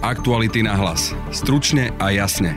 Aktuality na hlas. Stručne a jasne.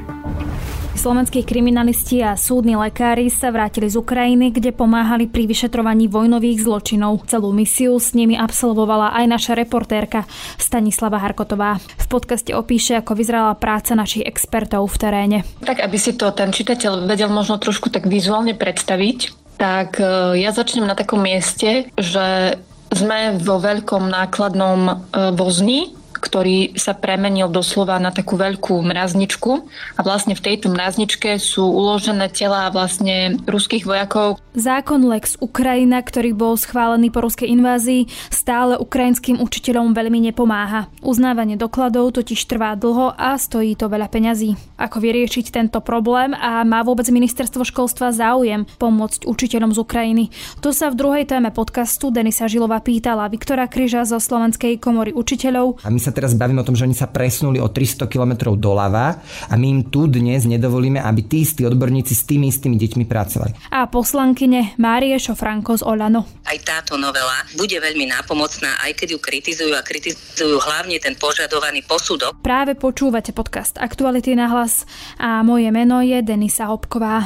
Slovenskí kriminalisti a súdni lekári sa vrátili z Ukrajiny, kde pomáhali pri vyšetrovaní vojnových zločinov. Celú misiu s nimi absolvovala aj naša reportérka Stanislava Harkotová. V podcaste opíše, ako vyzerala práca našich expertov v teréne. Tak, aby si to ten čitateľ vedel možno trošku tak vizuálne predstaviť, tak e, ja začnem na takom mieste, že sme vo veľkom nákladnom e, vozni, ktorý sa premenil doslova na takú veľkú mrazničku a vlastne v tejto mrazničke sú uložené tela vlastne ruských vojakov. Zákon Lex Ukrajina, ktorý bol schválený po ruskej invázii, stále ukrajinským učiteľom veľmi nepomáha. Uznávanie dokladov totiž trvá dlho a stojí to veľa peňazí. Ako vyriešiť tento problém a má vôbec ministerstvo školstva záujem pomôcť učiteľom z Ukrajiny? To sa v druhej téme podcastu Denisa Žilova pýtala Viktora Kryža zo Slovenskej komory učiteľov. A my sa teraz bavíme o tom, že oni sa presunuli o 300 km doľava a my im tu dnes nedovolíme, aby tí istí odborníci s tými istými deťmi pracovali. A poslankyne Márie Šofranko z Olano. Aj táto novela bude veľmi nápomocná, aj keď ju kritizujú a kritizujú hlavne ten požadovaný posudok. Práve počúvate podcast Aktuality na hlas a moje meno je Denisa Hopková.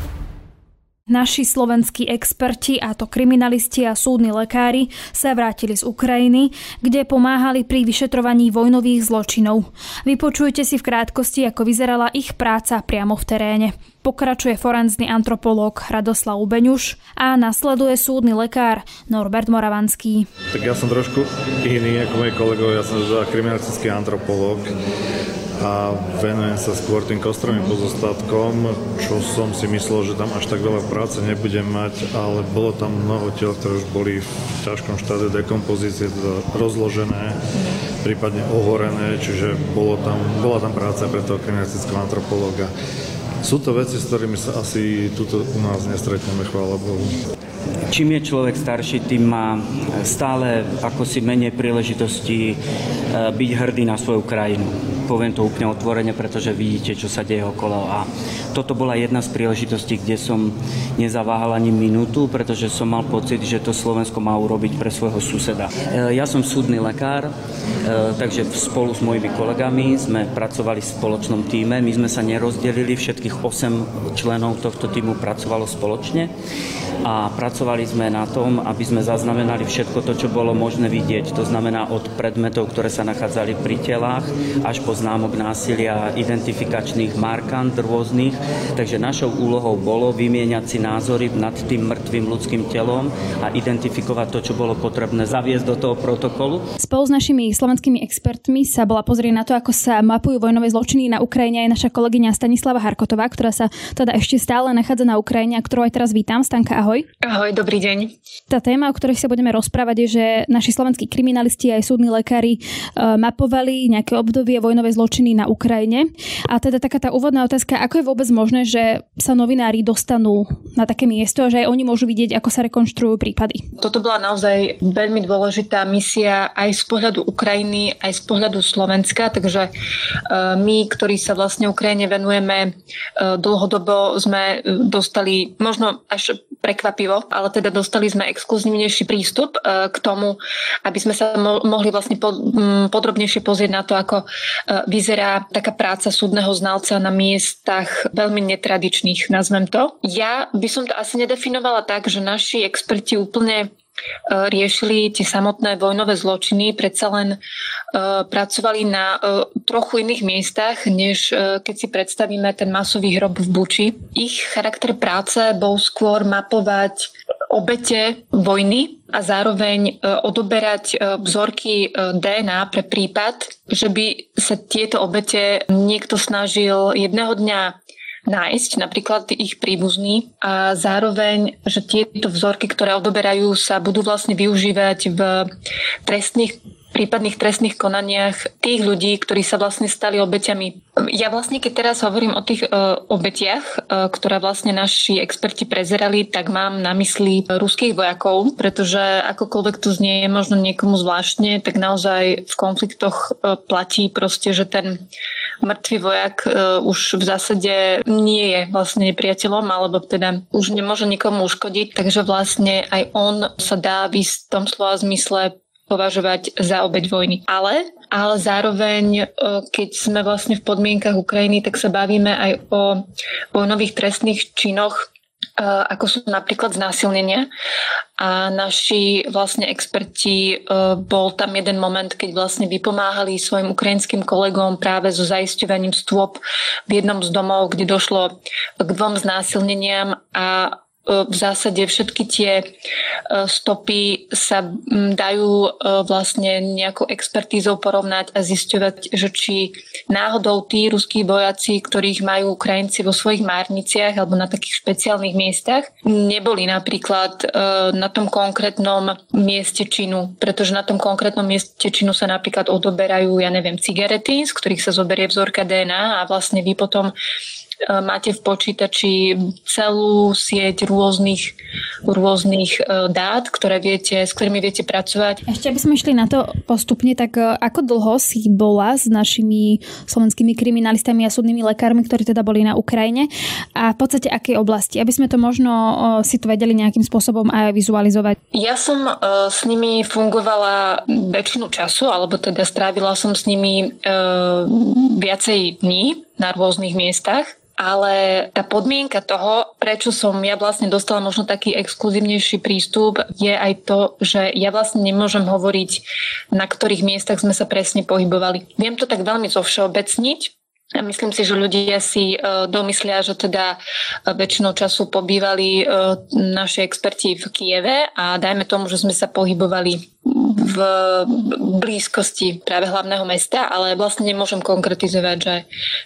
Naši slovenskí experti, a to kriminalisti a súdni lekári, sa vrátili z Ukrajiny, kde pomáhali pri vyšetrovaní vojnových zločinov. Vypočujte si v krátkosti, ako vyzerala ich práca priamo v teréne. Pokračuje forenzný antropológ Radoslav Ubeňuš a nasleduje súdny lekár Norbert Moravanský. Tak ja som trošku iný ako moji kolegovia, ja som kriminalistický antropológ a venujem sa skôr tým kostrovým pozostatkom, čo som si myslel, že tam až tak veľa práce nebudem mať, ale bolo tam mnoho tel, ktoré už boli v ťažkom štáde dekompozície, teda rozložené, prípadne ohorené, čiže bolo tam, bola tam práca pre toho kriminalistického antropológa. Sú to veci, s ktorými sa asi tuto u nás nestretneme, chvála Bohu. Čím je človek starší, tým má stále ako si menej príležitostí e, byť hrdý na svoju krajinu. Poviem to úplne otvorene, pretože vidíte, čo sa deje okolo. A toto bola jedna z príležitostí, kde som nezaváhal ani minútu, pretože som mal pocit, že to Slovensko má urobiť pre svojho suseda. E, ja som súdny lekár, e, takže spolu s mojimi kolegami sme pracovali v spoločnom týme. My sme sa nerozdelili, všetkých 8 členov tohto týmu pracovalo spoločne a pracovali sme na tom, aby sme zaznamenali všetko to, čo bolo možné vidieť. To znamená od predmetov, ktoré sa nachádzali pri telách, až po známok násilia, identifikačných markant rôznych. Takže našou úlohou bolo vymieňať si názory nad tým mŕtvým ľudským telom a identifikovať to, čo bolo potrebné zaviesť do toho protokolu. Spolu s našimi slovenskými expertmi sa bola pozrieť na to, ako sa mapujú vojnové zločiny na Ukrajine aj naša kolegyňa Stanislava Harkotová, ktorá sa teda ešte stále nachádza na Ukrajine a ktorú aj teraz vítam. Stanka, ahoj. Ahoj. Dobrý deň. Tá téma, o ktorej sa budeme rozprávať, je, že naši slovenskí kriminalisti aj súdni lekári uh, mapovali nejaké obdobie vojnové zločiny na Ukrajine. A teda taká tá úvodná otázka, ako je vôbec možné, že sa novinári dostanú na také miesto, že aj oni môžu vidieť, ako sa rekonštruujú prípady. Toto bola naozaj veľmi dôležitá misia aj z pohľadu Ukrajiny, aj z pohľadu Slovenska, takže uh, my, ktorí sa vlastne Ukrajine venujeme dlhodobo, sme dostali možno až prekvapivo, ale teda dostali sme exkluzívnejší prístup e, k tomu, aby sme sa mohli vlastne podrobnejšie pozrieť na to, ako e, vyzerá taká práca súdneho znalca na miestach veľmi netradičných, nazvem to. Ja by som to asi nedefinovala tak, že naši experti úplne E, riešili tie samotné vojnové zločiny, predsa len uh, pracovali na uh, trochu iných miestach, než keď si predstavíme ten masový hrob v Buči. Ich charakter práce bol skôr mapovať obete vojny a zároveň odoberať vzorky DNA pre prípad, že by sa tieto obete niekto snažil jedného dňa nájsť napríklad ich príbuzní a zároveň, že tieto vzorky, ktoré odoberajú, sa budú vlastne využívať v trestných prípadných trestných konaniach tých ľudí, ktorí sa vlastne stali obeťami. Ja vlastne, keď teraz hovorím o tých uh, obetiach, uh, ktoré vlastne naši experti prezerali, tak mám na mysli ruských vojakov, pretože akokoľvek to znie je možno niekomu zvláštne, tak naozaj v konfliktoch uh, platí proste, že ten mŕtvý vojak uh, už v zásade nie je vlastne nepriateľom, alebo teda už nemôže nikomu uškodiť, takže vlastne aj on sa dá v istom slova zmysle považovať za obeď vojny. Ale, ale zároveň, e, keď sme vlastne v podmienkach Ukrajiny, tak sa bavíme aj o vojnových trestných činoch, e, ako sú napríklad znásilnenia. A naši vlastne experti, e, bol tam jeden moment, keď vlastne vypomáhali svojim ukrajinským kolegom práve so zaisťovaním stôp v jednom z domov, kde došlo k dvom znásilneniam a v zásade všetky tie e, stopy sa dajú e, vlastne nejakou expertízou porovnať a zisťovať, že či náhodou tí ruskí vojaci, ktorých majú Ukrajinci vo svojich márniciach alebo na takých špeciálnych miestach, neboli napríklad na tom konkrétnom mieste činu, pretože na tom konkrétnom mieste činu sa napríklad odoberajú, ja neviem, cigarety, z ktorých sa zoberie vzorka DNA a vlastne vy potom E, máte v počítači celú sieť rôznych, rôznych e, dát, ktoré viete, s ktorými viete pracovať. Ešte aby sme išli na to postupne, tak e, ako dlho si bola s našimi slovenskými kriminalistami a súdnymi lekármi, ktorí teda boli na Ukrajine a v podstate akej oblasti, aby sme to možno si to vedeli nejakým spôsobom aj vizualizovať? Ja som s nimi fungovala väčšinu času, alebo teda strávila som s nimi viacej dní na rôznych miestach ale tá podmienka toho, prečo som ja vlastne dostala možno taký exkluzívnejší prístup, je aj to, že ja vlastne nemôžem hovoriť, na ktorých miestach sme sa presne pohybovali. Viem to tak veľmi zovšeobecniť, a myslím si, že ľudia si uh, domyslia, že teda uh, väčšinou času pobývali uh, naši experti v Kieve a dajme tomu, že sme sa pohybovali v blízkosti práve hlavného mesta, ale vlastne nemôžem konkretizovať, že,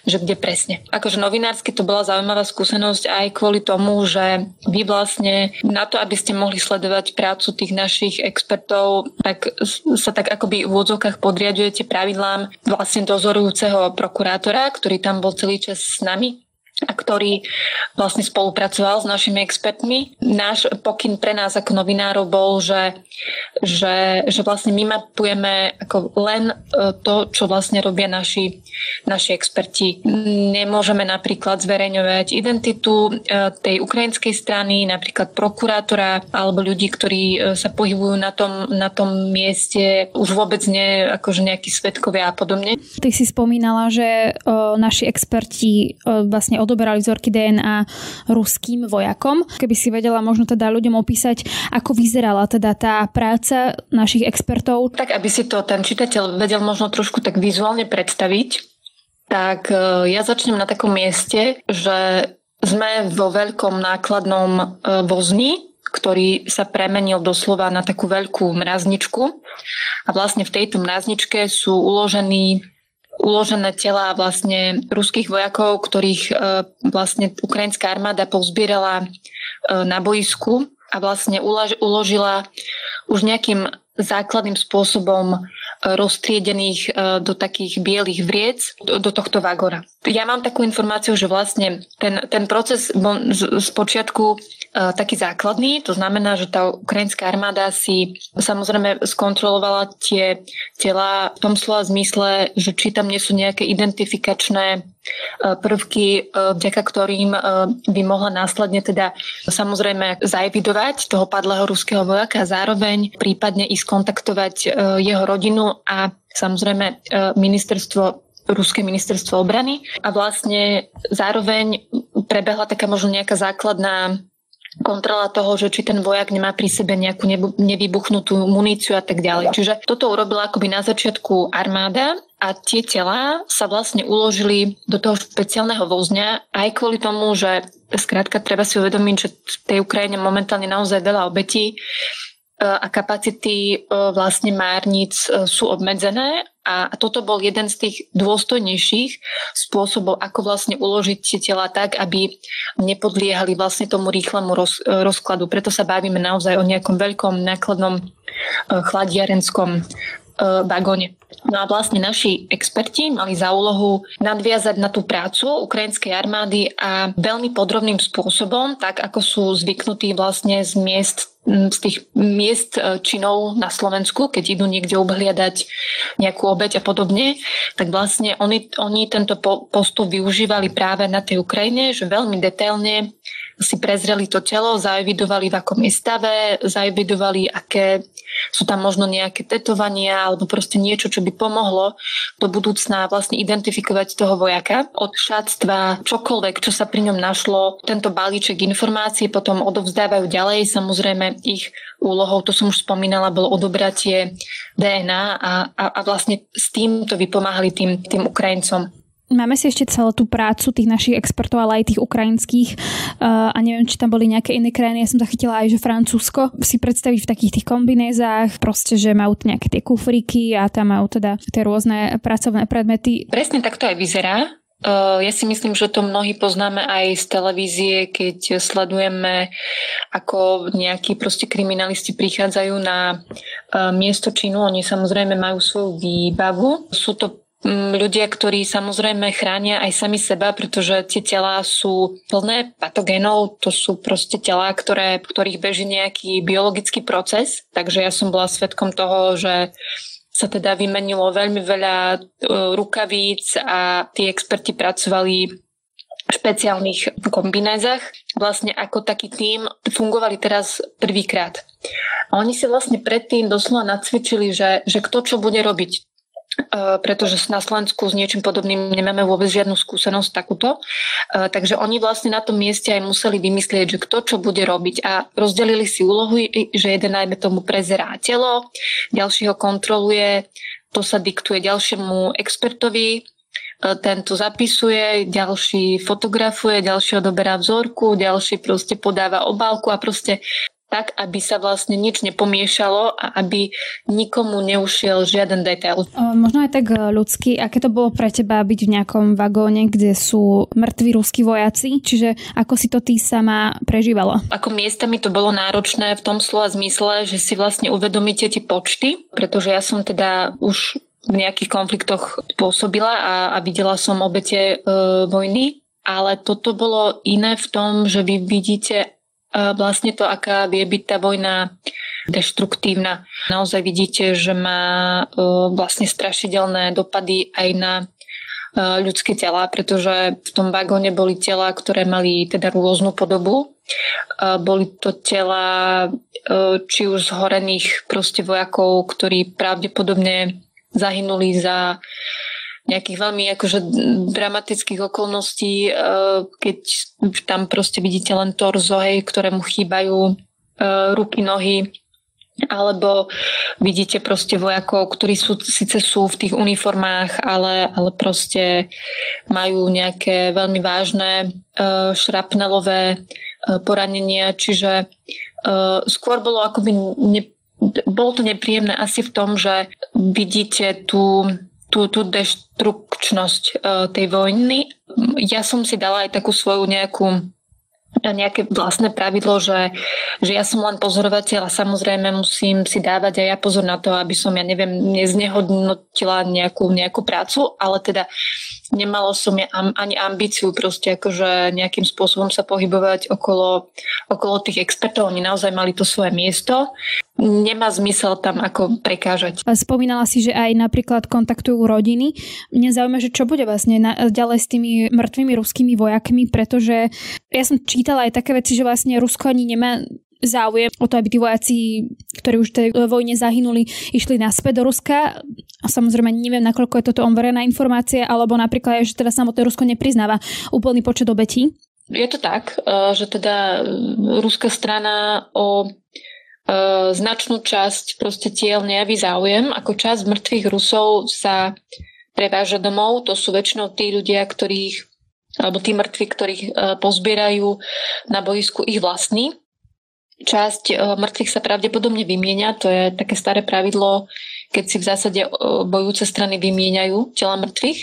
že kde presne. Akože novinársky to bola zaujímavá skúsenosť aj kvôli tomu, že vy vlastne na to, aby ste mohli sledovať prácu tých našich expertov, tak sa tak akoby v úvodzovkách podriadujete pravidlám vlastne dozorujúceho prokurátora, ktorý tam bol celý čas s nami a ktorý vlastne spolupracoval s našimi expertmi. Náš pokyn pre nás ako novinárov bol, že, že, že vlastne my mapujeme ako len e, to, čo vlastne robia naši, naši experti. Nemôžeme napríklad zverejňovať identitu e, tej ukrajinskej strany, napríklad prokurátora alebo ľudí, ktorí e, sa pohybujú na tom, na tom mieste, už vôbec nie akože nejakí svetkovia a podobne. Ty si spomínala, že o, naši experti o, vlastne odoberali vzorky DNA ruským vojakom. Keby si vedela možno teda ľuďom opísať, ako vyzerala teda tá práca našich expertov. Tak, aby si to ten čitateľ vedel možno trošku tak vizuálne predstaviť, tak e, ja začnem na takom mieste, že sme vo veľkom nákladnom e, vozni, ktorý sa premenil doslova na takú veľkú mrazničku. A vlastne v tejto mrazničke sú uložení uložené tela vlastne ruských vojakov, ktorých e, vlastne ukrajinská armáda pozbierala e, na boisku a vlastne uložila už nejakým základným spôsobom roztriedených do takých bielých vriec do, tohto vagora. Ja mám takú informáciu, že vlastne ten, ten proces bol z, z počiatku E, taký základný. To znamená, že tá ukrajinská armáda si samozrejme skontrolovala tie tela v tom slova zmysle, že či tam nie sú nejaké identifikačné e, prvky, e, vďaka ktorým by mohla následne teda samozrejme zaevidovať toho padlého ruského vojaka a zároveň prípadne ísť kontaktovať jeho rodinu a samozrejme ministerstvo Ruské ministerstvo obrany. A vlastne zároveň prebehla taká možno nejaká základná kontrola toho, že či ten vojak nemá pri sebe nejakú nevybuchnutú muníciu a tak ďalej. Čiže toto urobila akoby na začiatku armáda a tie tela sa vlastne uložili do toho špeciálneho vozňa aj kvôli tomu, že skrátka treba si uvedomiť, že v tej Ukrajine momentálne naozaj veľa obetí e, a kapacity e, vlastne márnic e, sú obmedzené a toto bol jeden z tých dôstojnejších spôsobov, ako vlastne uložiť tie tela tak, aby nepodliehali vlastne tomu rýchlemu roz, rozkladu. Preto sa bavíme naozaj o nejakom veľkom nákladnom chladiarenskom vagóne. No a vlastne naši experti mali za úlohu nadviazať na tú prácu ukrajinskej armády a veľmi podrobným spôsobom, tak ako sú zvyknutí vlastne z miest z tých miest e, činov na Slovensku, keď idú niekde obhliadať nejakú obeď a podobne, tak vlastne oni, oni tento postup využívali práve na tej Ukrajine, že veľmi detailne si prezreli to telo, zaevidovali v akom je stave, zaevidovali, aké sú tam možno nejaké tetovania alebo proste niečo, čo by pomohlo do budúcna vlastne identifikovať toho vojaka. Od šatstva, čokoľvek, čo sa pri ňom našlo, tento balíček informácií potom odovzdávajú ďalej. Samozrejme ich úlohou, to som už spomínala, bolo odobratie DNA a, a, a vlastne s týmto vypomáhali tým, tým Ukrajincom. Máme si ešte celú tú prácu tých našich expertov, ale aj tých ukrajinských uh, a neviem, či tam boli nejaké iné krajiny. Ja som zachytila aj, že Francúzsko si predstaviť v takých tých kombinézach, proste, že majú nejaké tie kufríky a tam majú teda tie rôzne pracovné predmety. Presne tak to aj vyzerá. Uh, ja si myslím, že to mnohí poznáme aj z televízie, keď sledujeme, ako nejakí proste kriminalisti prichádzajú na uh, miesto činu. Oni samozrejme majú svoju výbavu. Sú to ľudia, ktorí samozrejme chránia aj sami seba, pretože tie tela sú plné patogénov, to sú proste tela, ktoré, ktorých beží nejaký biologický proces, takže ja som bola svetkom toho, že sa teda vymenilo veľmi veľa e, rukavíc a tí experti pracovali v špeciálnych kombinézach. Vlastne ako taký tým fungovali teraz prvýkrát. A oni si vlastne predtým doslova nacvičili, že, že kto čo bude robiť. Eh, pretože na Slovensku s niečím podobným nemáme vôbec žiadnu skúsenosť takúto. Eh, takže oni vlastne na tom mieste aj museli vymyslieť, že kto čo bude robiť a rozdelili si úlohu, že jeden najmä tomu prezerá telo, ďalší ho kontroluje, to sa diktuje ďalšiemu expertovi, eh, tento zapisuje, ďalší fotografuje, ďalší odoberá vzorku, ďalší proste podáva obálku a proste tak, aby sa vlastne nič nepomiešalo a aby nikomu neušiel žiaden detail. Možno aj tak e, ľudský, aké to bolo pre teba byť v nejakom vagóne, kde sú mŕtvi ruskí vojaci, čiže ako si to ty sama prežívala? Ako miestami to bolo náročné v tom slova zmysle, že si vlastne uvedomíte tie počty, pretože ja som teda už v nejakých konfliktoch pôsobila a, a videla som obete e, vojny, ale toto bolo iné v tom, že vy vidíte vlastne to, aká vie byť tá vojna deštruktívna. Naozaj vidíte, že má e, vlastne strašidelné dopady aj na e, ľudské tela, pretože v tom vagóne boli tela, ktoré mali teda rôznu podobu. E, boli to tela či už zhorených proste vojakov, ktorí pravdepodobne zahynuli za nejakých veľmi akože dramatických okolností, eh, keď tam proste vidíte len torzo, hej, ktorému chýbajú eh, ruky, nohy, alebo vidíte proste vojakov, ktorí sú, síce sú v tých uniformách, ale, ale proste majú nejaké veľmi vážne uh, šrapnelové poranenia, čiže skôr bolo akoby ne, bolo to nepríjemné asi v tom, že vidíte tú tú, tú deštrukčnosť uh, tej vojny. Ja som si dala aj takú svoju nejakú nejaké vlastné pravidlo, že, že ja som len pozorovateľ a samozrejme musím si dávať aj ja pozor na to, aby som, ja neviem, neznehodnotila nejakú, nejakú prácu, ale teda nemalo som ja ani ambíciu proste akože nejakým spôsobom sa pohybovať okolo, okolo tých expertov. Oni naozaj mali to svoje miesto. Nemá zmysel tam ako prekážať. Spomínala si, že aj napríklad kontaktujú rodiny. Mne zaujíma, že čo bude vlastne ďalej s tými mŕtvými ruskými vojakmi, pretože ja som čítala aj také veci, že vlastne Rusko ani nemá záujem o to, aby tí vojaci, ktorí už tej vojne zahynuli, išli naspäť do Ruska. A samozrejme neviem, nakoľko je toto overená informácia, alebo napríklad, že teda samotné Rusko nepriznáva úplný počet obetí. Je to tak, e, že teda ruská strana o značnú časť proste tiel nejaví záujem. Ako časť mŕtvych Rusov sa preváža domov. To sú väčšinou tí ľudia, ktorých alebo tí mŕtvi, ktorých e, pozbierajú na boisku ich vlastní. Časť e, mŕtvych sa pravdepodobne vymieňa, to je také staré pravidlo, keď si v zásade bojúce strany vymieňajú tela mŕtvych.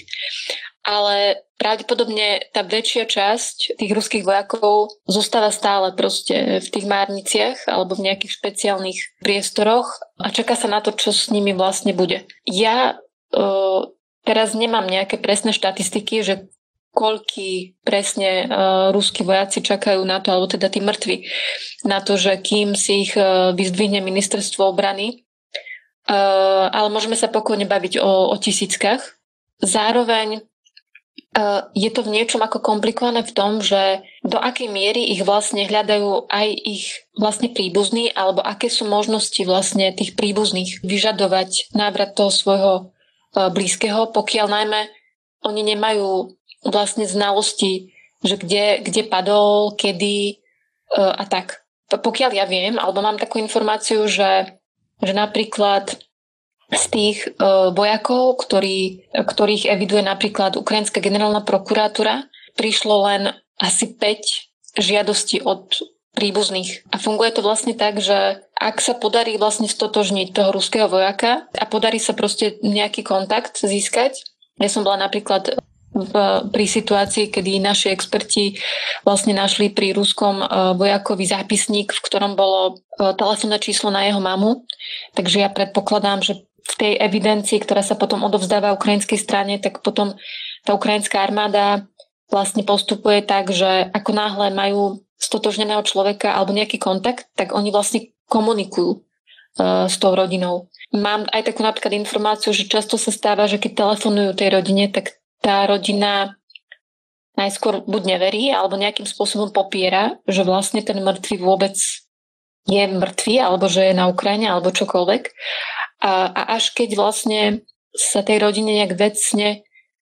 ale pravdepodobne tá väčšia časť tých ruských vojakov zostáva stále proste v tých márniciach alebo v nejakých špeciálnych priestoroch a čaká sa na to, čo s nimi vlastne bude. Ja uh, teraz nemám nejaké presné štatistiky, že koľky presne uh, ruskí vojaci čakajú na to, alebo teda tí mŕtvi, na to, že kým si ich uh, vyzdvihne ministerstvo obrany. Uh, ale môžeme sa pokojne baviť o, o tisíckach. Zároveň je to v niečom ako komplikované v tom, že do akej miery ich vlastne hľadajú aj ich vlastne príbuzní, alebo aké sú možnosti vlastne tých príbuzných vyžadovať návrat toho svojho eh, blízkeho, pokiaľ najmä oni nemajú vlastne znalosti, že kde, kde padol, kedy eh, a tak. Pokiaľ ja viem, alebo mám takú informáciu, že, že napríklad z tých uh, vojakov, ktorý, ktorých eviduje napríklad Ukrajinská generálna prokurátora, prišlo len asi 5 žiadostí od príbuzných. A funguje to vlastne tak, že ak sa podarí vlastne stotožniť toho ruského vojaka a podarí sa proste nejaký kontakt získať, ja som bola napríklad v, pri situácii, kedy naši experti vlastne našli pri ruskom e, vojakovi zápisník, v ktorom bolo e, telefónne číslo na jeho mamu. Takže ja predpokladám, že v tej evidencii, ktorá sa potom odovzdáva ukrajinskej strane, tak potom tá ukrajinská armáda vlastne postupuje tak, že ako náhle majú stotožneného človeka alebo nejaký kontakt, tak oni vlastne komunikujú uh, s tou rodinou. Mám aj takú napríklad informáciu, že často sa stáva, že keď telefonujú tej rodine, tak tá rodina najskôr buď neverí, alebo nejakým spôsobom popiera, že vlastne ten mŕtvy vôbec je mŕtvý, alebo že je na Ukrajine, alebo čokoľvek. A, a až keď vlastne sa tej rodine nejak vecne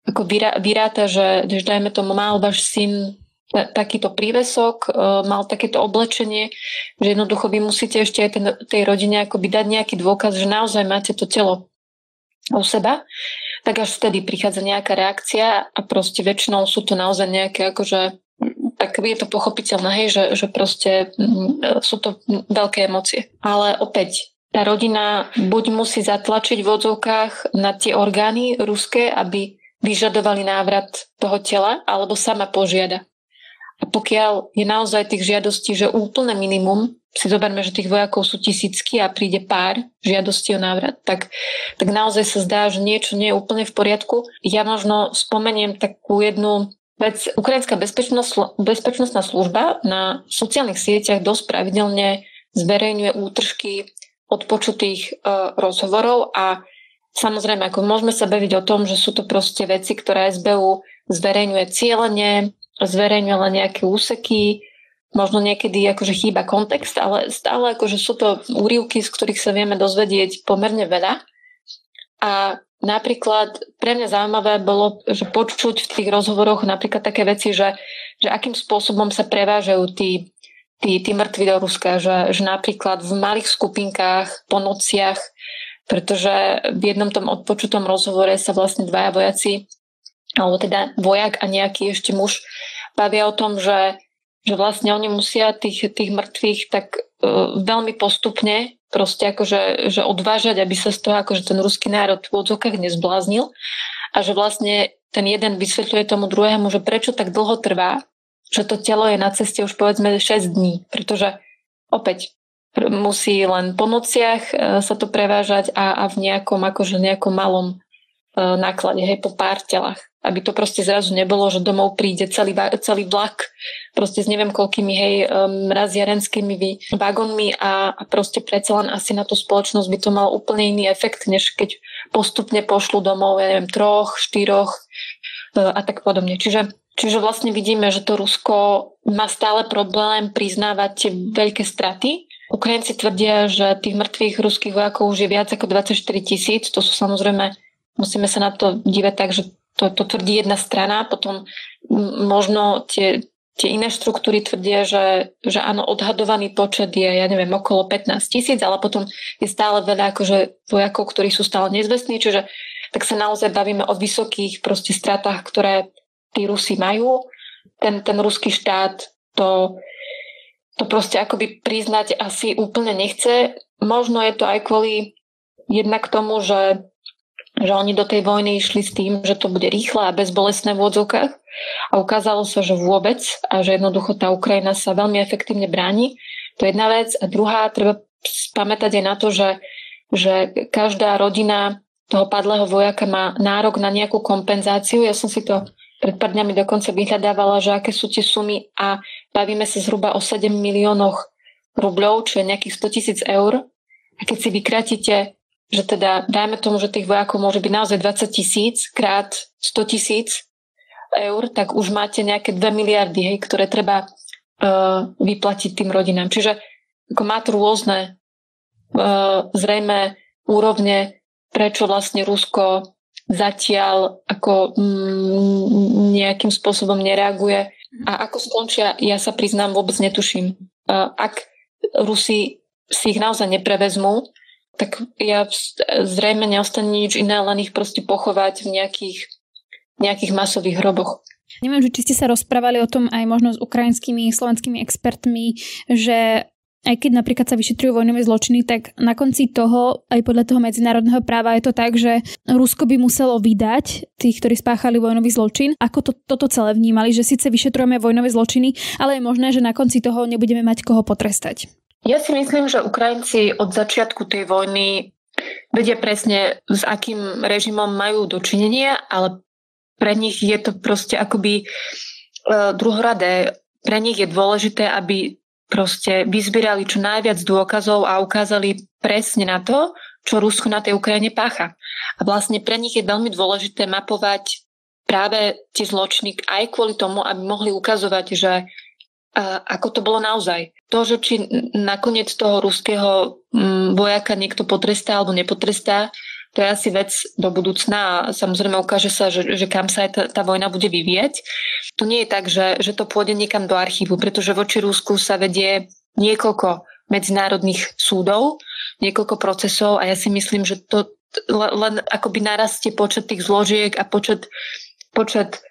ako vyrá, vyráta, že, že dajme tomu mal váš syn takýto prívesok, e, mal takéto oblečenie, že jednoducho vy musíte ešte aj ten, tej rodine akoby dať nejaký dôkaz, že naozaj máte to telo u seba, tak až vtedy prichádza nejaká reakcia a proste väčšinou sú to naozaj nejaké akože tak je to pochopiteľné, hej, že, že proste m, sú to veľké emócie. Ale opäť, tá rodina buď musí zatlačiť v odzovkách na tie orgány ruské, aby vyžadovali návrat toho tela, alebo sama požiada. A pokiaľ je naozaj tých žiadostí, že úplne minimum, si zoberme, že tých vojakov sú tisícky a príde pár žiadostí o návrat, tak, tak naozaj sa zdá, že niečo nie je úplne v poriadku. Ja možno spomeniem takú jednu vec. Ukrajinská bezpečnostná služba na sociálnych sieťach dosť pravidelne zverejňuje útržky odpočutých uh, rozhovorov a samozrejme, ako môžeme sa baviť o tom, že sú to proste veci, ktoré SBU zverejňuje cieľene, zverejňuje len nejaké úseky, možno niekedy akože chýba kontext, ale stále akože sú to úrivky, z ktorých sa vieme dozvedieť pomerne veľa. A napríklad pre mňa zaujímavé bolo, že počuť v tých rozhovoroch napríklad také veci, že, že akým spôsobom sa prevážajú tí tí, tí mŕtvi do Ruska, že, že napríklad v malých skupinkách po nociach, pretože v jednom tom odpočutom rozhovore sa vlastne dvaja vojaci, alebo teda vojak a nejaký ešte muž, bavia o tom, že, že vlastne oni musia tých, tých mŕtvych tak uh, veľmi postupne proste akože že odvážať, aby sa z toho akože ten ruský národ v odzokách nezbláznil. A že vlastne ten jeden vysvetľuje tomu druhému, že prečo tak dlho trvá, že to telo je na ceste už povedzme 6 dní, pretože opäť musí len po nociach e, sa to prevážať a, a v nejakom akože nejakom malom e, náklade, hej, po pár telách. Aby to proste zrazu nebolo, že domov príde celý, celý vlak proste s neviem koľkými, hej, mraziarenskými vagónmi a, a proste predsa len asi na tú spoločnosť by to mal úplne iný efekt, než keď postupne pošlu domov, ja neviem, troch, štyroch e, a tak podobne. Čiže Čiže vlastne vidíme, že to Rusko má stále problém priznávať tie veľké straty. Ukrajinci tvrdia, že tých mŕtvych ruských vojakov už je viac ako 24 tisíc. To sú samozrejme, musíme sa na to dívať tak, že to, to tvrdí jedna strana, potom možno tie, tie iné štruktúry tvrdia, že, že áno, odhadovaný počet je, ja neviem, okolo 15 tisíc, ale potom je stále veľa akože vojakov, ktorí sú stále nezvestní, čiže tak sa naozaj bavíme o vysokých proste stratách, ktoré tí Rusi majú. Ten, ten ruský štát to, to proste akoby priznať asi úplne nechce. Možno je to aj kvôli jednak tomu, že že oni do tej vojny išli s tým, že to bude rýchle a bezbolestné v odzokách a ukázalo sa, že vôbec a že jednoducho tá Ukrajina sa veľmi efektívne bráni. To je jedna vec. A druhá, treba pamätať aj na to, že, že každá rodina toho padlého vojaka má nárok na nejakú kompenzáciu. Ja som si to pred pár dňami dokonca vyhľadávala, že aké sú tie sumy a bavíme sa zhruba o 7 miliónoch rubľov, čo je nejakých 100 tisíc eur. A keď si vykratíte že teda dajme tomu, že tých vojakov môže byť naozaj 20 tisíc krát 100 tisíc eur, tak už máte nejaké 2 miliardy, hej, ktoré treba uh, vyplatiť tým rodinám. Čiže ako má to rôzne uh, zrejme úrovne, prečo vlastne Rusko zatiaľ ako mm, nejakým spôsobom nereaguje. A ako skončia, ja sa priznám, vôbec netuším. Ak Rusi si ich naozaj neprevezmú, tak ja zrejme neostane nič iné, len ich proste pochovať v nejakých, nejakých masových hroboch. Neviem, či ste sa rozprávali o tom aj možno s ukrajinskými, slovenskými expertmi, že aj keď napríklad sa vyšetrujú vojnové zločiny, tak na konci toho, aj podľa toho medzinárodného práva je to tak, že Rusko by muselo vydať tých, ktorí spáchali vojnový zločin. Ako to, toto celé vnímali, že síce vyšetrujeme vojnové zločiny, ale je možné, že na konci toho nebudeme mať koho potrestať. Ja si myslím, že Ukrajinci od začiatku tej vojny vedia presne, s akým režimom majú dočinenie, ale pre nich je to proste akoby uh, druhoradé. Pre nich je dôležité, aby proste vyzbierali čo najviac dôkazov a ukázali presne na to, čo Rusko na tej Ukrajine pácha. A vlastne pre nich je veľmi dôležité mapovať práve tie zločiny aj kvôli tomu, aby mohli ukazovať, že a ako to bolo naozaj. To, že či nakoniec toho ruského vojaka niekto potrestá alebo nepotrestá, to je asi vec do budúcna a samozrejme ukáže sa, že, že kam sa aj tá, tá vojna bude vyvieť. To nie je tak, že, že to pôjde niekam do archívu, pretože voči Rusku sa vedie niekoľko medzinárodných súdov, niekoľko procesov a ja si myslím, že to len akoby narastie počet tých zložiek a počet, počet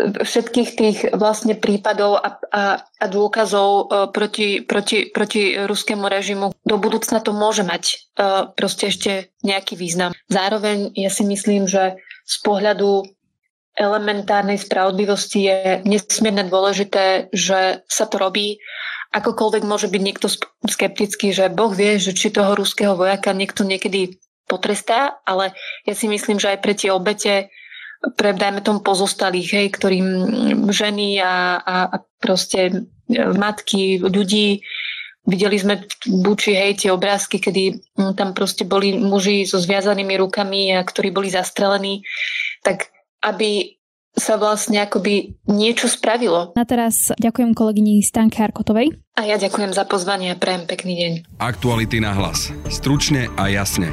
všetkých tých vlastne prípadov a, a, a dôkazov e, proti, proti, proti ruskému režimu do budúcna to môže mať e, proste ešte nejaký význam. Zároveň ja si myslím, že z pohľadu elementárnej spravodlivosti je nesmierne dôležité, že sa to robí. Akokoľvek môže byť niekto skeptický, že Boh vie, že či toho ruského vojaka niekto niekedy potrestá, ale ja si myslím, že aj pre tie obete pre, dajme tomu, pozostalých, hej, ktorým ženy a, a, a proste e, matky, ľudí, videli sme v Buči, hej, tie obrázky, kedy tam proste boli muži so zviazanými rukami a ktorí boli zastrelení, tak aby sa vlastne akoby niečo spravilo. Na teraz ďakujem kolegyni Stanke Harkotovej. A ja ďakujem za pozvanie a prajem pekný deň. Aktuality na hlas. Stručne a jasne.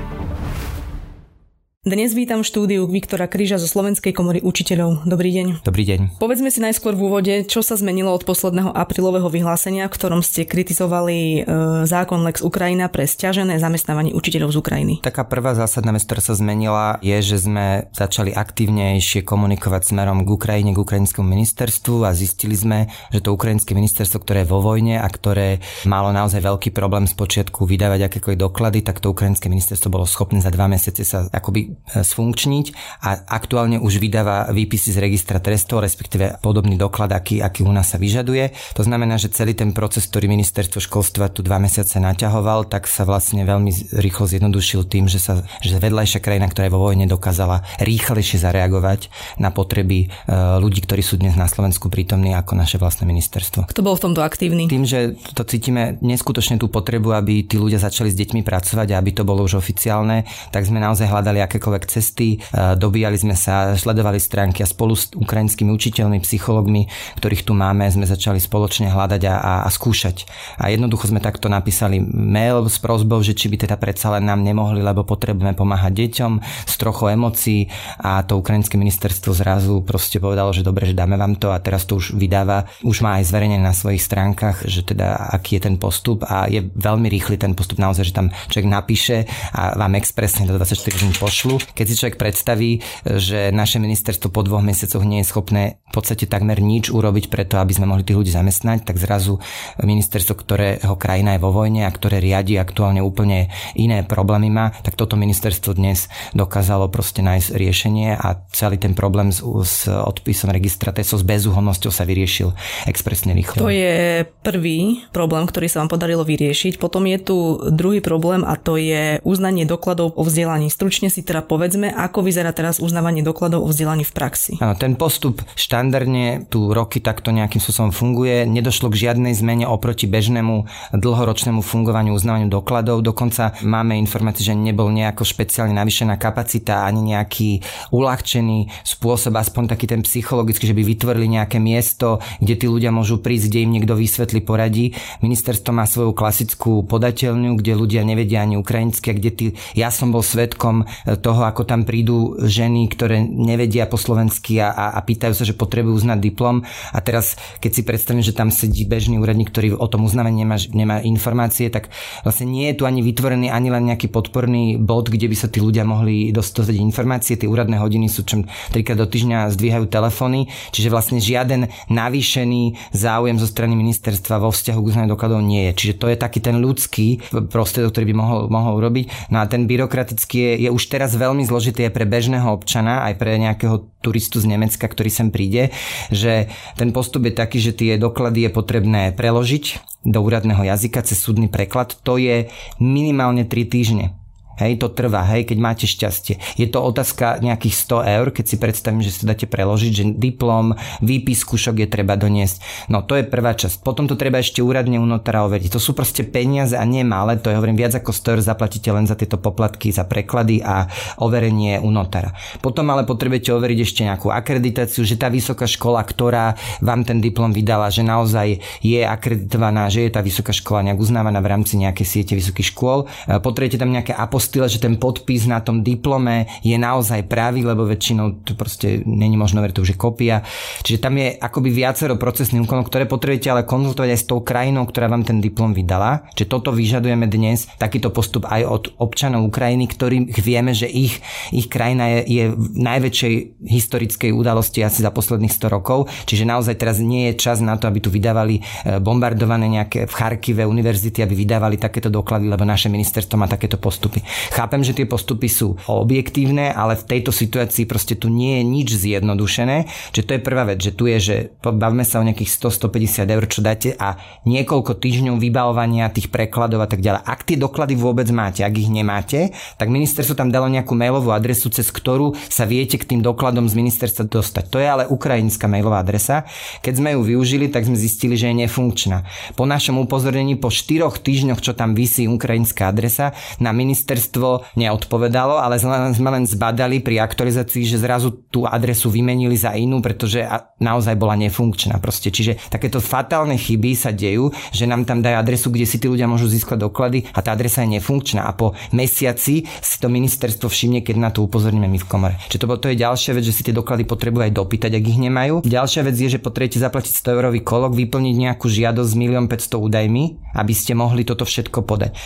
Dnes vítam v štúdiu Viktora Kryža zo Slovenskej komory učiteľov. Dobrý deň. Dobrý deň. Povedzme si najskôr v úvode, čo sa zmenilo od posledného aprílového vyhlásenia, v ktorom ste kritizovali e, zákon Lex Ukrajina pre stiažené zamestnávanie učiteľov z Ukrajiny. Taká prvá zásadná vec, ktorá sa zmenila, je, že sme začali aktívnejšie komunikovať smerom k Ukrajine, k ukrajinskému ministerstvu a zistili sme, že to ukrajinské ministerstvo, ktoré je vo vojne a ktoré malo naozaj veľký problém z počiatku vydávať akékoľvek doklady, tak to ukrajinské ministerstvo bolo schopné za dva mesiace sa akoby sfunkčniť a aktuálne už vydáva výpisy z registra trestov, respektíve podobný doklad, aký, aký u nás sa vyžaduje. To znamená, že celý ten proces, ktorý ministerstvo školstva tu dva mesiace naťahoval, tak sa vlastne veľmi rýchlo zjednodušil tým, že sa že vedľajšia krajina, ktorá je vo vojne, dokázala rýchlejšie zareagovať na potreby e, ľudí, ktorí sú dnes na Slovensku prítomní ako naše vlastné ministerstvo. Kto bol v tomto aktívny? Tým, že to cítime neskutočne tú potrebu, aby tí ľudia začali s deťmi pracovať a aby to bolo už oficiálne, tak sme naozaj hľadali aké akékoľvek cesty, e, dobíjali sme sa, sledovali stránky a spolu s ukrajinskými učiteľmi, psychológmi, ktorých tu máme, sme začali spoločne hľadať a, a, a skúšať. A jednoducho sme takto napísali mail s prozbou, že či by teda predsa len nám nemohli, lebo potrebujeme pomáhať deťom s trochou emócií a to ukrajinské ministerstvo zrazu proste povedalo, že dobre, že dáme vám to a teraz to už vydáva, už má aj zverejnené na svojich stránkach, že teda aký je ten postup a je veľmi rýchly ten postup naozaj, že tam človek napíše a vám expresne do 24 hodín pošlu silu. Keď si človek predstaví, že naše ministerstvo po dvoch mesiacoch nie je schopné v podstate takmer nič urobiť preto, aby sme mohli tých ľudí zamestnať, tak zrazu ministerstvo, ktorého krajina je vo vojne a ktoré riadi aktuálne úplne iné problémy má, tak toto ministerstvo dnes dokázalo proste nájsť riešenie a celý ten problém s, s odpisom registra TESO s bezúhonnosťou sa vyriešil expresne rýchlo. To je prvý problém, ktorý sa vám podarilo vyriešiť. Potom je tu druhý problém a to je uznanie dokladov o vzdelaní. Stručne si teda povedzme, ako vyzerá teraz uznávanie dokladov o vzdelaní v praxi. Áno, ten postup štandardne tu roky takto nejakým spôsobom funguje. Nedošlo k žiadnej zmene oproti bežnému dlhoročnému fungovaniu uznávaniu dokladov. Dokonca máme informácie, že nebol nejako špeciálne navýšená kapacita ani nejaký uľahčený spôsob, aspoň taký ten psychologický, že by vytvorili nejaké miesto, kde tí ľudia môžu prísť, kde im niekto vysvetlí, poradí. Ministerstvo má svoju klasickú podateľňu, kde ľudia nevedia ani ukrajinsky, kde tí, ja som bol svetkom toho, ako tam prídu ženy, ktoré nevedia po slovensky a, a, a pýtajú sa, že potrebujú uznať diplom. A teraz, keď si predstavím, že tam sedí bežný úradník, ktorý o tom uznávaní nemá, nemá informácie, tak vlastne nie je tu ani vytvorený ani len nejaký podporný bod, kde by sa tí ľudia mohli dostať informácie. Tie úradné hodiny sú čom trikrát do týždňa zdvíhajú telefóny, čiže vlastne žiaden navýšený záujem zo strany ministerstva vo vzťahu k uznaniu dokladov nie je. Čiže to je taký ten ľudský prostriedok, ktorý by mohol, mohol urobiť. No a ten byrokratický je, je už teraz veľmi zložitý aj pre bežného občana, aj pre nejakého turistu z Nemecka, ktorý sem príde, že ten postup je taký, že tie doklady je potrebné preložiť do úradného jazyka cez súdny preklad. To je minimálne 3 týždne. Hej, to trvá, hej, keď máte šťastie. Je to otázka nejakých 100 eur, keď si predstavím, že si dáte preložiť, že diplom, výpis skúšok je treba doniesť. No to je prvá časť. Potom to treba ešte úradne u notára overiť. To sú proste peniaze a nie malé, to je hovorím viac ako 100 eur zaplatíte len za tieto poplatky, za preklady a overenie u notára. Potom ale potrebujete overiť ešte nejakú akreditáciu, že tá vysoká škola, ktorá vám ten diplom vydala, že naozaj je akreditovaná, že je tá vysoká škola nejak uznávaná v rámci nejakej siete vysokých škôl. Potrebujete tam nejaké apost style, že ten podpis na tom diplome je naozaj pravý, lebo väčšinou to proste není možno veriť, to už je kopia. Čiže tam je akoby viacero procesných úkonov, ktoré potrebujete ale konzultovať aj s tou krajinou, ktorá vám ten diplom vydala. Čiže toto vyžadujeme dnes, takýto postup aj od občanov Ukrajiny, ktorých vieme, že ich, ich krajina je, je v najväčšej historickej udalosti asi za posledných 100 rokov. Čiže naozaj teraz nie je čas na to, aby tu vydávali e, bombardované nejaké v Charkive univerzity, aby vydávali takéto doklady, lebo naše ministerstvo má takéto postupy. Chápem, že tie postupy sú objektívne, ale v tejto situácii proste tu nie je nič zjednodušené. Čiže to je prvá vec, že tu je, že bavme sa o nejakých 100-150 eur, čo dáte a niekoľko týždňov vybavovania tých prekladov a tak ďalej. Ak tie doklady vôbec máte, ak ich nemáte, tak ministerstvo tam dalo nejakú mailovú adresu, cez ktorú sa viete k tým dokladom z ministerstva dostať. To je ale ukrajinská mailová adresa. Keď sme ju využili, tak sme zistili, že je nefunkčná. Po našom upozornení po 4 týždňoch, čo tam vysí ukrajinská adresa, na ministerstvo ministerstvo neodpovedalo, ale sme len zbadali pri aktualizácii, že zrazu tú adresu vymenili za inú, pretože naozaj bola nefunkčná. Proste. Čiže takéto fatálne chyby sa dejú, že nám tam dajú adresu, kde si tí ľudia môžu získať doklady a tá adresa je nefunkčná. A po mesiaci si to ministerstvo všimne, keď na to upozorníme my v komore. Čiže to, to je ďalšia vec, že si tie doklady potrebujú aj dopýtať, ak ich nemajú. Ďalšia vec je, že potrebujete zaplatiť 100 eurový kolok, vyplniť nejakú žiadosť s 1 500 údajmi, aby ste mohli toto všetko podať. E,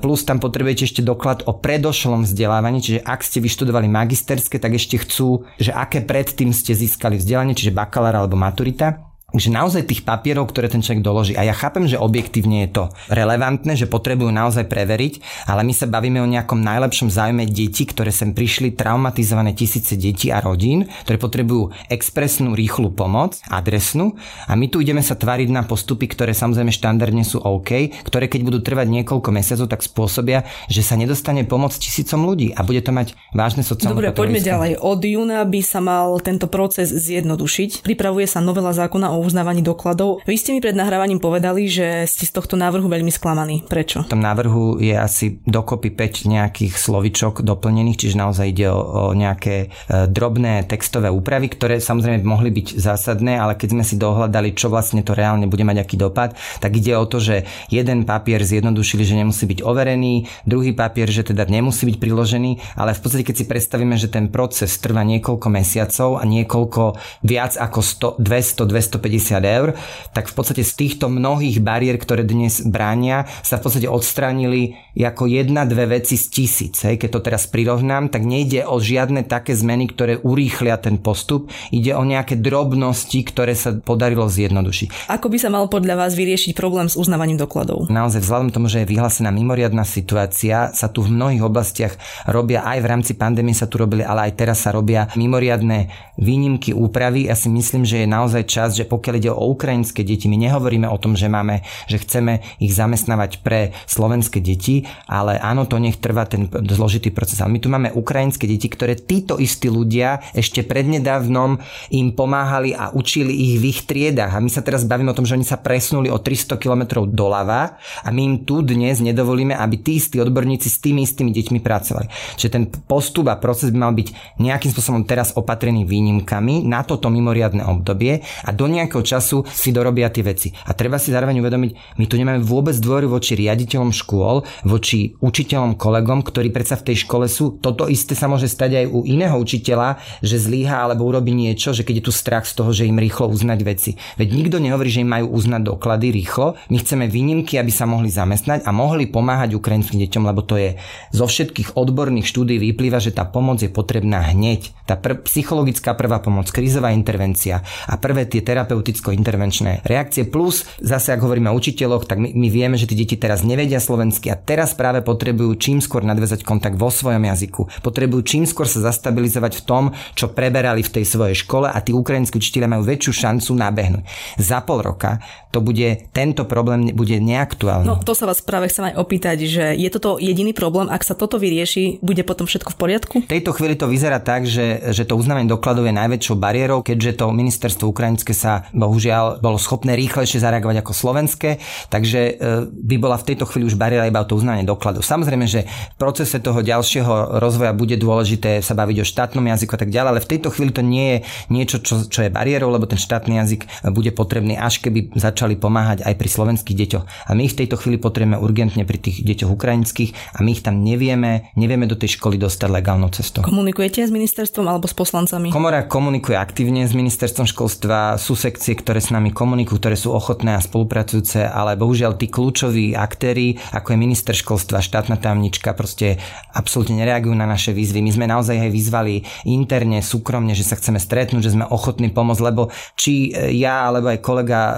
plus tam potrebujete ešte doklad napríklad o predošlom vzdelávaní, čiže ak ste vyštudovali magisterské, tak ešte chcú, že aké predtým ste získali vzdelanie, čiže bakalár alebo maturita že naozaj tých papierov, ktoré ten človek doloží. A ja chápem, že objektívne je to relevantné, že potrebujú naozaj preveriť, ale my sa bavíme o nejakom najlepšom záujme detí, ktoré sem prišli traumatizované tisíce detí a rodín, ktoré potrebujú expresnú, rýchlu pomoc, adresnú. A my tu ideme sa tvariť na postupy, ktoré samozrejme štandardne sú OK, ktoré keď budú trvať niekoľko mesiacov, tak spôsobia, že sa nedostane pomoc tisícom ľudí a bude to mať vážne sociálne Dobre, poďme ďalej. Od júna by sa mal tento proces zjednodušiť. Pripravuje sa novela zákona o uznávaní dokladov. Vy ste mi pred nahrávaním povedali, že ste z tohto návrhu veľmi sklamaní. Prečo? V tom návrhu je asi dokopy 5 nejakých slovičok doplnených, čiže naozaj ide o, o nejaké e, drobné textové úpravy, ktoré samozrejme mohli byť zásadné, ale keď sme si dohľadali, čo vlastne to reálne bude mať aký dopad, tak ide o to, že jeden papier zjednodušili, že nemusí byť overený, druhý papier, že teda nemusí byť priložený, ale v podstate keď si predstavíme, že ten proces trvá niekoľko mesiacov a niekoľko viac ako 100, 200, 250 150 eur, tak v podstate z týchto mnohých bariér, ktoré dnes bránia, sa v podstate odstránili ako jedna, dve veci z tisíc. Hej. Keď to teraz prirovnám, tak nejde o žiadne také zmeny, ktoré urýchlia ten postup, ide o nejaké drobnosti, ktoré sa podarilo zjednodušiť. Ako by sa mal podľa vás vyriešiť problém s uznávaním dokladov? Naozaj vzhľadom tomu, že je vyhlásená mimoriadná situácia, sa tu v mnohých oblastiach robia aj v rámci pandémie sa tu robili, ale aj teraz sa robia mimoriadne výnimky, úpravy. Ja si myslím, že je naozaj čas, že pokiaľ ide o ukrajinské deti, my nehovoríme o tom, že máme, že chceme ich zamestnávať pre slovenské deti, ale áno, to nech trvá ten zložitý proces. Ale my tu máme ukrajinské deti, ktoré títo istí ľudia ešte prednedávnom im pomáhali a učili ich v ich triedách. A my sa teraz bavíme o tom, že oni sa presunuli o 300 km doľava a my im tu dnes nedovolíme, aby tí istí odborníci s tými istými deťmi pracovali. Čiže ten postup a proces by mal byť nejakým spôsobom teraz opatrený výnimkami na toto mimoriadne obdobie a do nejakého času si dorobia tie veci. A treba si zároveň uvedomiť, my tu nemáme vôbec dôveru voči riaditeľom škôl, voči učiteľom, kolegom, ktorí predsa v tej škole sú. Toto isté sa môže stať aj u iného učiteľa, že zlíha alebo urobí niečo, že keď je tu strach z toho, že im rýchlo uznať veci. Veď nikto nehovorí, že im majú uznať doklady rýchlo. My chceme výnimky, aby sa mohli zamestnať a mohli pomáhať ukrajinským deťom, lebo to je zo všetkých odborných štúdí vyplýva, že tá pomoc je potrebná hneď. Tá pr- psychologická prvá pomoc, krízová intervencia a prvé tie terapeuticko-intervenčné reakcie plus zase ak hovoríme o učiteľoch, tak my, my vieme, že tí deti teraz nevedia slovensky a teraz práve potrebujú čím skôr nadvezať kontakt vo svojom jazyku. Potrebujú čím skôr sa zastabilizovať v tom, čo preberali v tej svojej škole a tí ukrajinskí učiteľia majú väčšiu šancu nabehnúť. Za pol roka to bude, tento problém bude neaktuálny. No to sa vás práve chcem aj opýtať, že je toto jediný problém, ak sa toto vyrieši, bude potom všetko v poriadku? V tejto chvíli to vyzerá tak, že, že to uznávanie dokladov je najväčšou bariérou, keďže to ministerstvo ukrajinské sa bohužiaľ bolo schopné rýchlejšie zareagovať ako slovenské, takže e, by bola v tejto chvíli už bariéra iba to uznanie dokladov. Samozrejme, že v procese toho ďalšieho rozvoja bude dôležité sa baviť o štátnom jazyku a tak ďalej, ale v tejto chvíli to nie je niečo, čo, čo je bariérou, lebo ten štátny jazyk bude potrebný, až keby začali pomáhať aj pri slovenských deťoch. A my ich v tejto chvíli potrebujeme urgentne pri tých deťoch ukrajinských a my ich tam nevieme, nevieme do tej školy dostať legálnou cestou. Komunikujete s ministerstvom alebo s poslancami? Komora komunikuje aktívne s ministerstvom školstva, sú sekcie, ktoré s nami komunikujú, ktoré sú ochotné a spolupracujúce, ale bohužiaľ tí kľúčoví aktéry, ako je minister školstva, štátna tajomnička, proste absolútne nereagujú na naše výzvy. My sme naozaj aj vyzvali interne, súkromne, že sa chceme stretnúť, že sme ochotní pomôcť, lebo či ja alebo aj kolega e,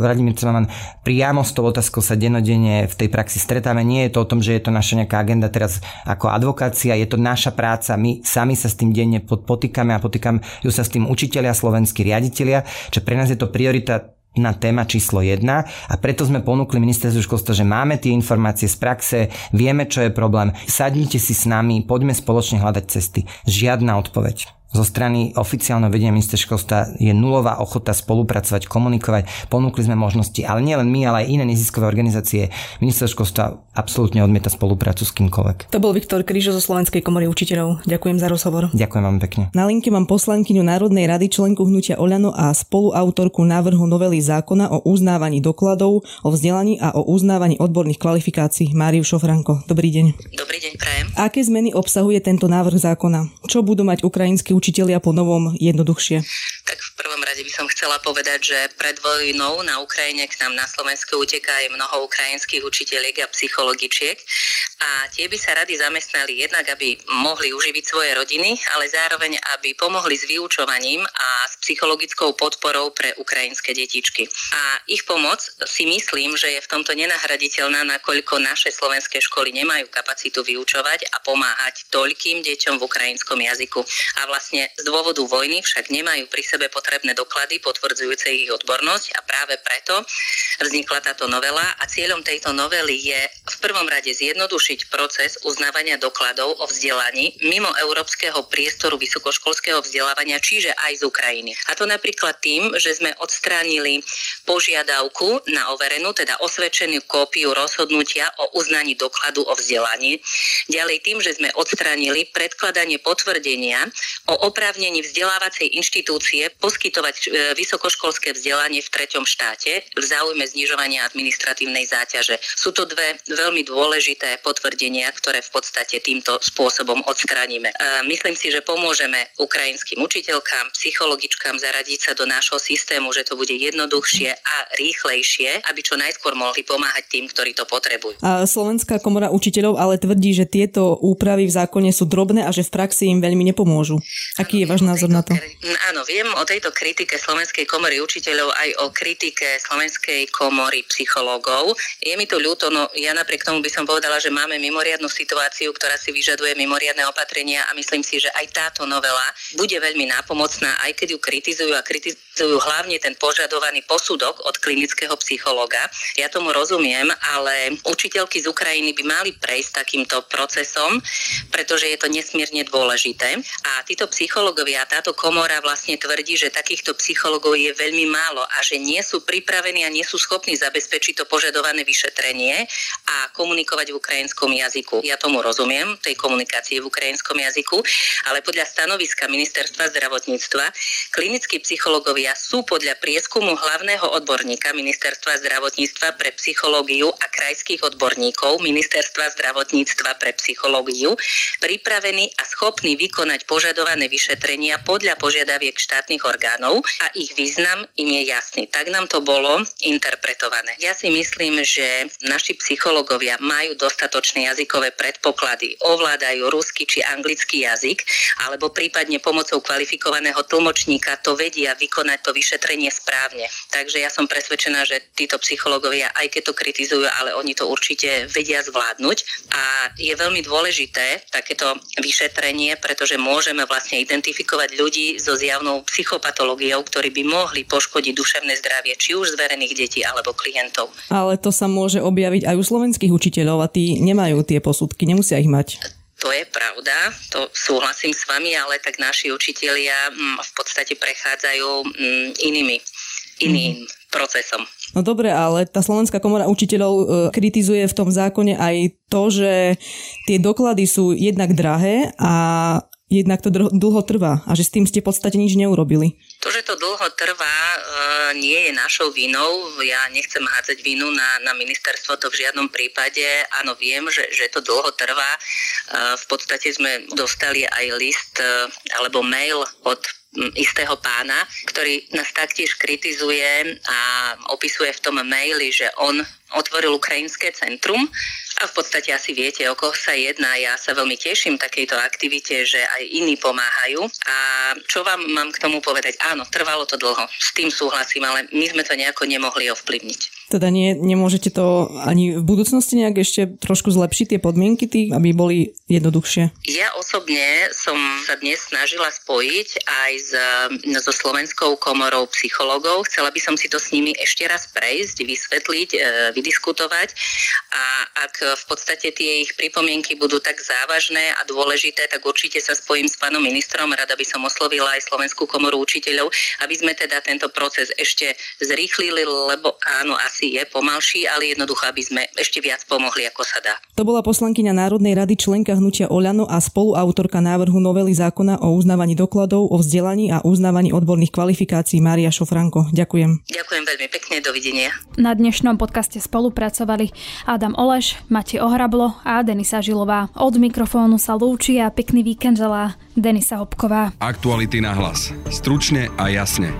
Vladimír Cemaman priamo s tou otázkou sa denodene v tej praxi stretáme. Nie je to o tom, že je to naša nejaká agenda teraz ako advokácia, je to naša práca. My sami sa s tým denne potýkame a potýkame ju sa s tým učiteľia, slovenskí riaditeľia, že pre nás je to priorita na téma číslo 1 a preto sme ponúkli ministerstvu školstva, že máme tie informácie z praxe, vieme, čo je problém. Sadnite si s nami, poďme spoločne hľadať cesty. Žiadna odpoveď zo strany oficiálneho vedenia ministerstva je nulová ochota spolupracovať, komunikovať. Ponúkli sme možnosti, ale nielen my, ale aj iné neziskové organizácie. Ministerstvo školstva absolútne odmieta spoluprácu s kýmkoľvek. To bol Viktor Krížo zo Slovenskej komory učiteľov. Ďakujem za rozhovor. Ďakujem vám pekne. Na linke mám poslankyňu Národnej rady, členku hnutia Oľano a spoluautorku návrhu novely zákona o uznávaní dokladov, o vzdelaní a o uznávaní odborných kvalifikácií Máriu Šofranko. Dobrý deň. Dobrý deň, prajem. Aké zmeny obsahuje tento návrh zákona? Čo budú mať ukrajinskí učitelia po novom jednoduchšie? Tak prvom rade by som chcela povedať, že pred vojnou na Ukrajine k nám na Slovensku uteká aj mnoho ukrajinských učiteľiek a psychologičiek a tie by sa rady zamestnali jednak, aby mohli uživiť svoje rodiny, ale zároveň, aby pomohli s vyučovaním a s psychologickou podporou pre ukrajinské detičky. A ich pomoc si myslím, že je v tomto nenahraditeľná, nakoľko naše slovenské školy nemajú kapacitu vyučovať a pomáhať toľkým deťom v ukrajinskom jazyku. A vlastne z dôvodu vojny však nemajú pri sebe potrebné doklady potvrdzujúce ich odbornosť a práve preto vznikla táto novela a cieľom tejto novely je v prvom rade zjednodušiť proces uznávania dokladov o vzdelaní mimo európskeho priestoru vysokoškolského vzdelávania, čiže aj z Ukrajiny. A to napríklad tým, že sme odstránili požiadavku na overenú, teda osvedčenú kópiu rozhodnutia o uznaní dokladu o vzdelaní. Ďalej tým, že sme odstránili predkladanie potvrdenia o oprávnení vzdelávacej inštitúcie poskytovať e, vysokoškolské vzdelanie v treťom štáte v záujme znižovania administratívnej záťaže. Sú to dve veľmi dôležité potvrdenia ktoré v podstate týmto spôsobom odstraníme. Myslím si, že pomôžeme ukrajinským učiteľkám, psychologičkám zaradiť sa do nášho systému, že to bude jednoduchšie a rýchlejšie, aby čo najskôr mohli pomáhať tým, ktorí to potrebujú. A Slovenská komora učiteľov ale tvrdí, že tieto úpravy v zákone sú drobné a že v praxi im veľmi nepomôžu. Aký je váš názor na to? Áno, viem o tejto kritike Slovenskej komory učiteľov aj o kritike Slovenskej komory psychológov. Je mi to ľúto, no ja napriek tomu by som povedala, že máme mimoriadnu situáciu, ktorá si vyžaduje mimoriadne opatrenia a myslím si, že aj táto novela bude veľmi nápomocná, aj keď ju kritizujú a kritizujú hlavne ten požadovaný posudok od klinického psychologa. Ja tomu rozumiem, ale učiteľky z Ukrajiny by mali prejsť takýmto procesom, pretože je to nesmierne dôležité. A títo psychológovia, táto komora vlastne tvrdí, že takýchto psychológov je veľmi málo a že nie sú pripravení a nie sú schopní zabezpečiť to požadované vyšetrenie a komunikovať v ukrajinskom jazyku. Ja tomu rozumiem, tej komunikácii v ukrajinskom jazyku, ale podľa stanoviska Ministerstva zdravotníctva klinickí psychológovia sú podľa prieskumu hlavného odborníka Ministerstva zdravotníctva pre psychológiu a krajských odborníkov Ministerstva zdravotníctva pre psychológiu pripravení a schopní vykonať požadované vyšetrenia podľa požiadaviek štátnych orgánov a ich význam im je jasný. Tak nám to bolo interpretované. Ja si myslím, že naši psychológovia majú dostatočné jazykové predpoklady, ovládajú rusky či anglický jazyk, alebo prípadne pomocou kvalifikovaného tlmočníka to vedia vykonať to vyšetrenie správne. Takže ja som presvedčená, že títo psychológovia, aj keď to kritizujú, ale oni to určite vedia zvládnuť. A je veľmi dôležité takéto vyšetrenie, pretože môžeme vlastne identifikovať ľudí so zjavnou psychopatológiou, ktorí by mohli poškodiť duševné zdravie či už zverených detí alebo klientov. Ale to sa môže objaviť aj u slovenských učiteľov a tí nemajú tie posudky, nemusia ich mať. To je pravda, to súhlasím s vami, ale tak naši učitelia mm, v podstate prechádzajú mm, inými, iným mm. procesom. No dobre, ale tá Slovenská komora učiteľov e, kritizuje v tom zákone aj to, že tie doklady sú jednak drahé a jednak to dlho trvá a že s tým ste v podstate nič neurobili. To, že to dlho trvá, e, nie je našou vinou. Ja nechcem hádzať vinu na, na ministerstvo, to v žiadnom prípade. Áno, viem, že, že to dlho trvá. E, v podstate sme dostali aj list e, alebo mail od istého pána, ktorý nás taktiež kritizuje a opisuje v tom maili, že on otvoril ukrajinské centrum a v podstate asi viete, o koho sa jedná. Ja sa veľmi teším takejto aktivite, že aj iní pomáhajú. A čo vám mám k tomu povedať? Áno, trvalo to dlho, s tým súhlasím, ale my sme to nejako nemohli ovplyvniť. Teda nie, nemôžete to ani v budúcnosti nejak ešte trošku zlepšiť tie podmienky tých, aby boli jednoduchšie? Ja osobne som sa dnes snažila spojiť aj s, so Slovenskou komorou psychologov. Chcela by som si to s nimi ešte raz prejsť, vysvetliť, e, vydiskutovať a ak v podstate tie ich pripomienky budú tak závažné a dôležité, tak určite sa spojím s pánom ministrom. Rada by som oslovila aj Slovenskú komoru učiteľov, aby sme teda tento proces ešte zrýchlili, lebo áno, asi asi je pomalší, ale jednoducho, aby sme ešte viac pomohli, ako sa dá. To bola poslankyňa Národnej rady členka hnutia Oľano a spoluautorka návrhu novely zákona o uznávaní dokladov o vzdelaní a uznávaní odborných kvalifikácií Mária Šofranko. Ďakujem. Ďakujem veľmi pekne, dovidenia. Na dnešnom podcaste spolupracovali Adam Oleš, Mati Ohrablo a Denisa Žilová. Od mikrofónu sa lúči a pekný víkend želá Denisa Hopková. Aktuality na hlas. Stručne a jasne.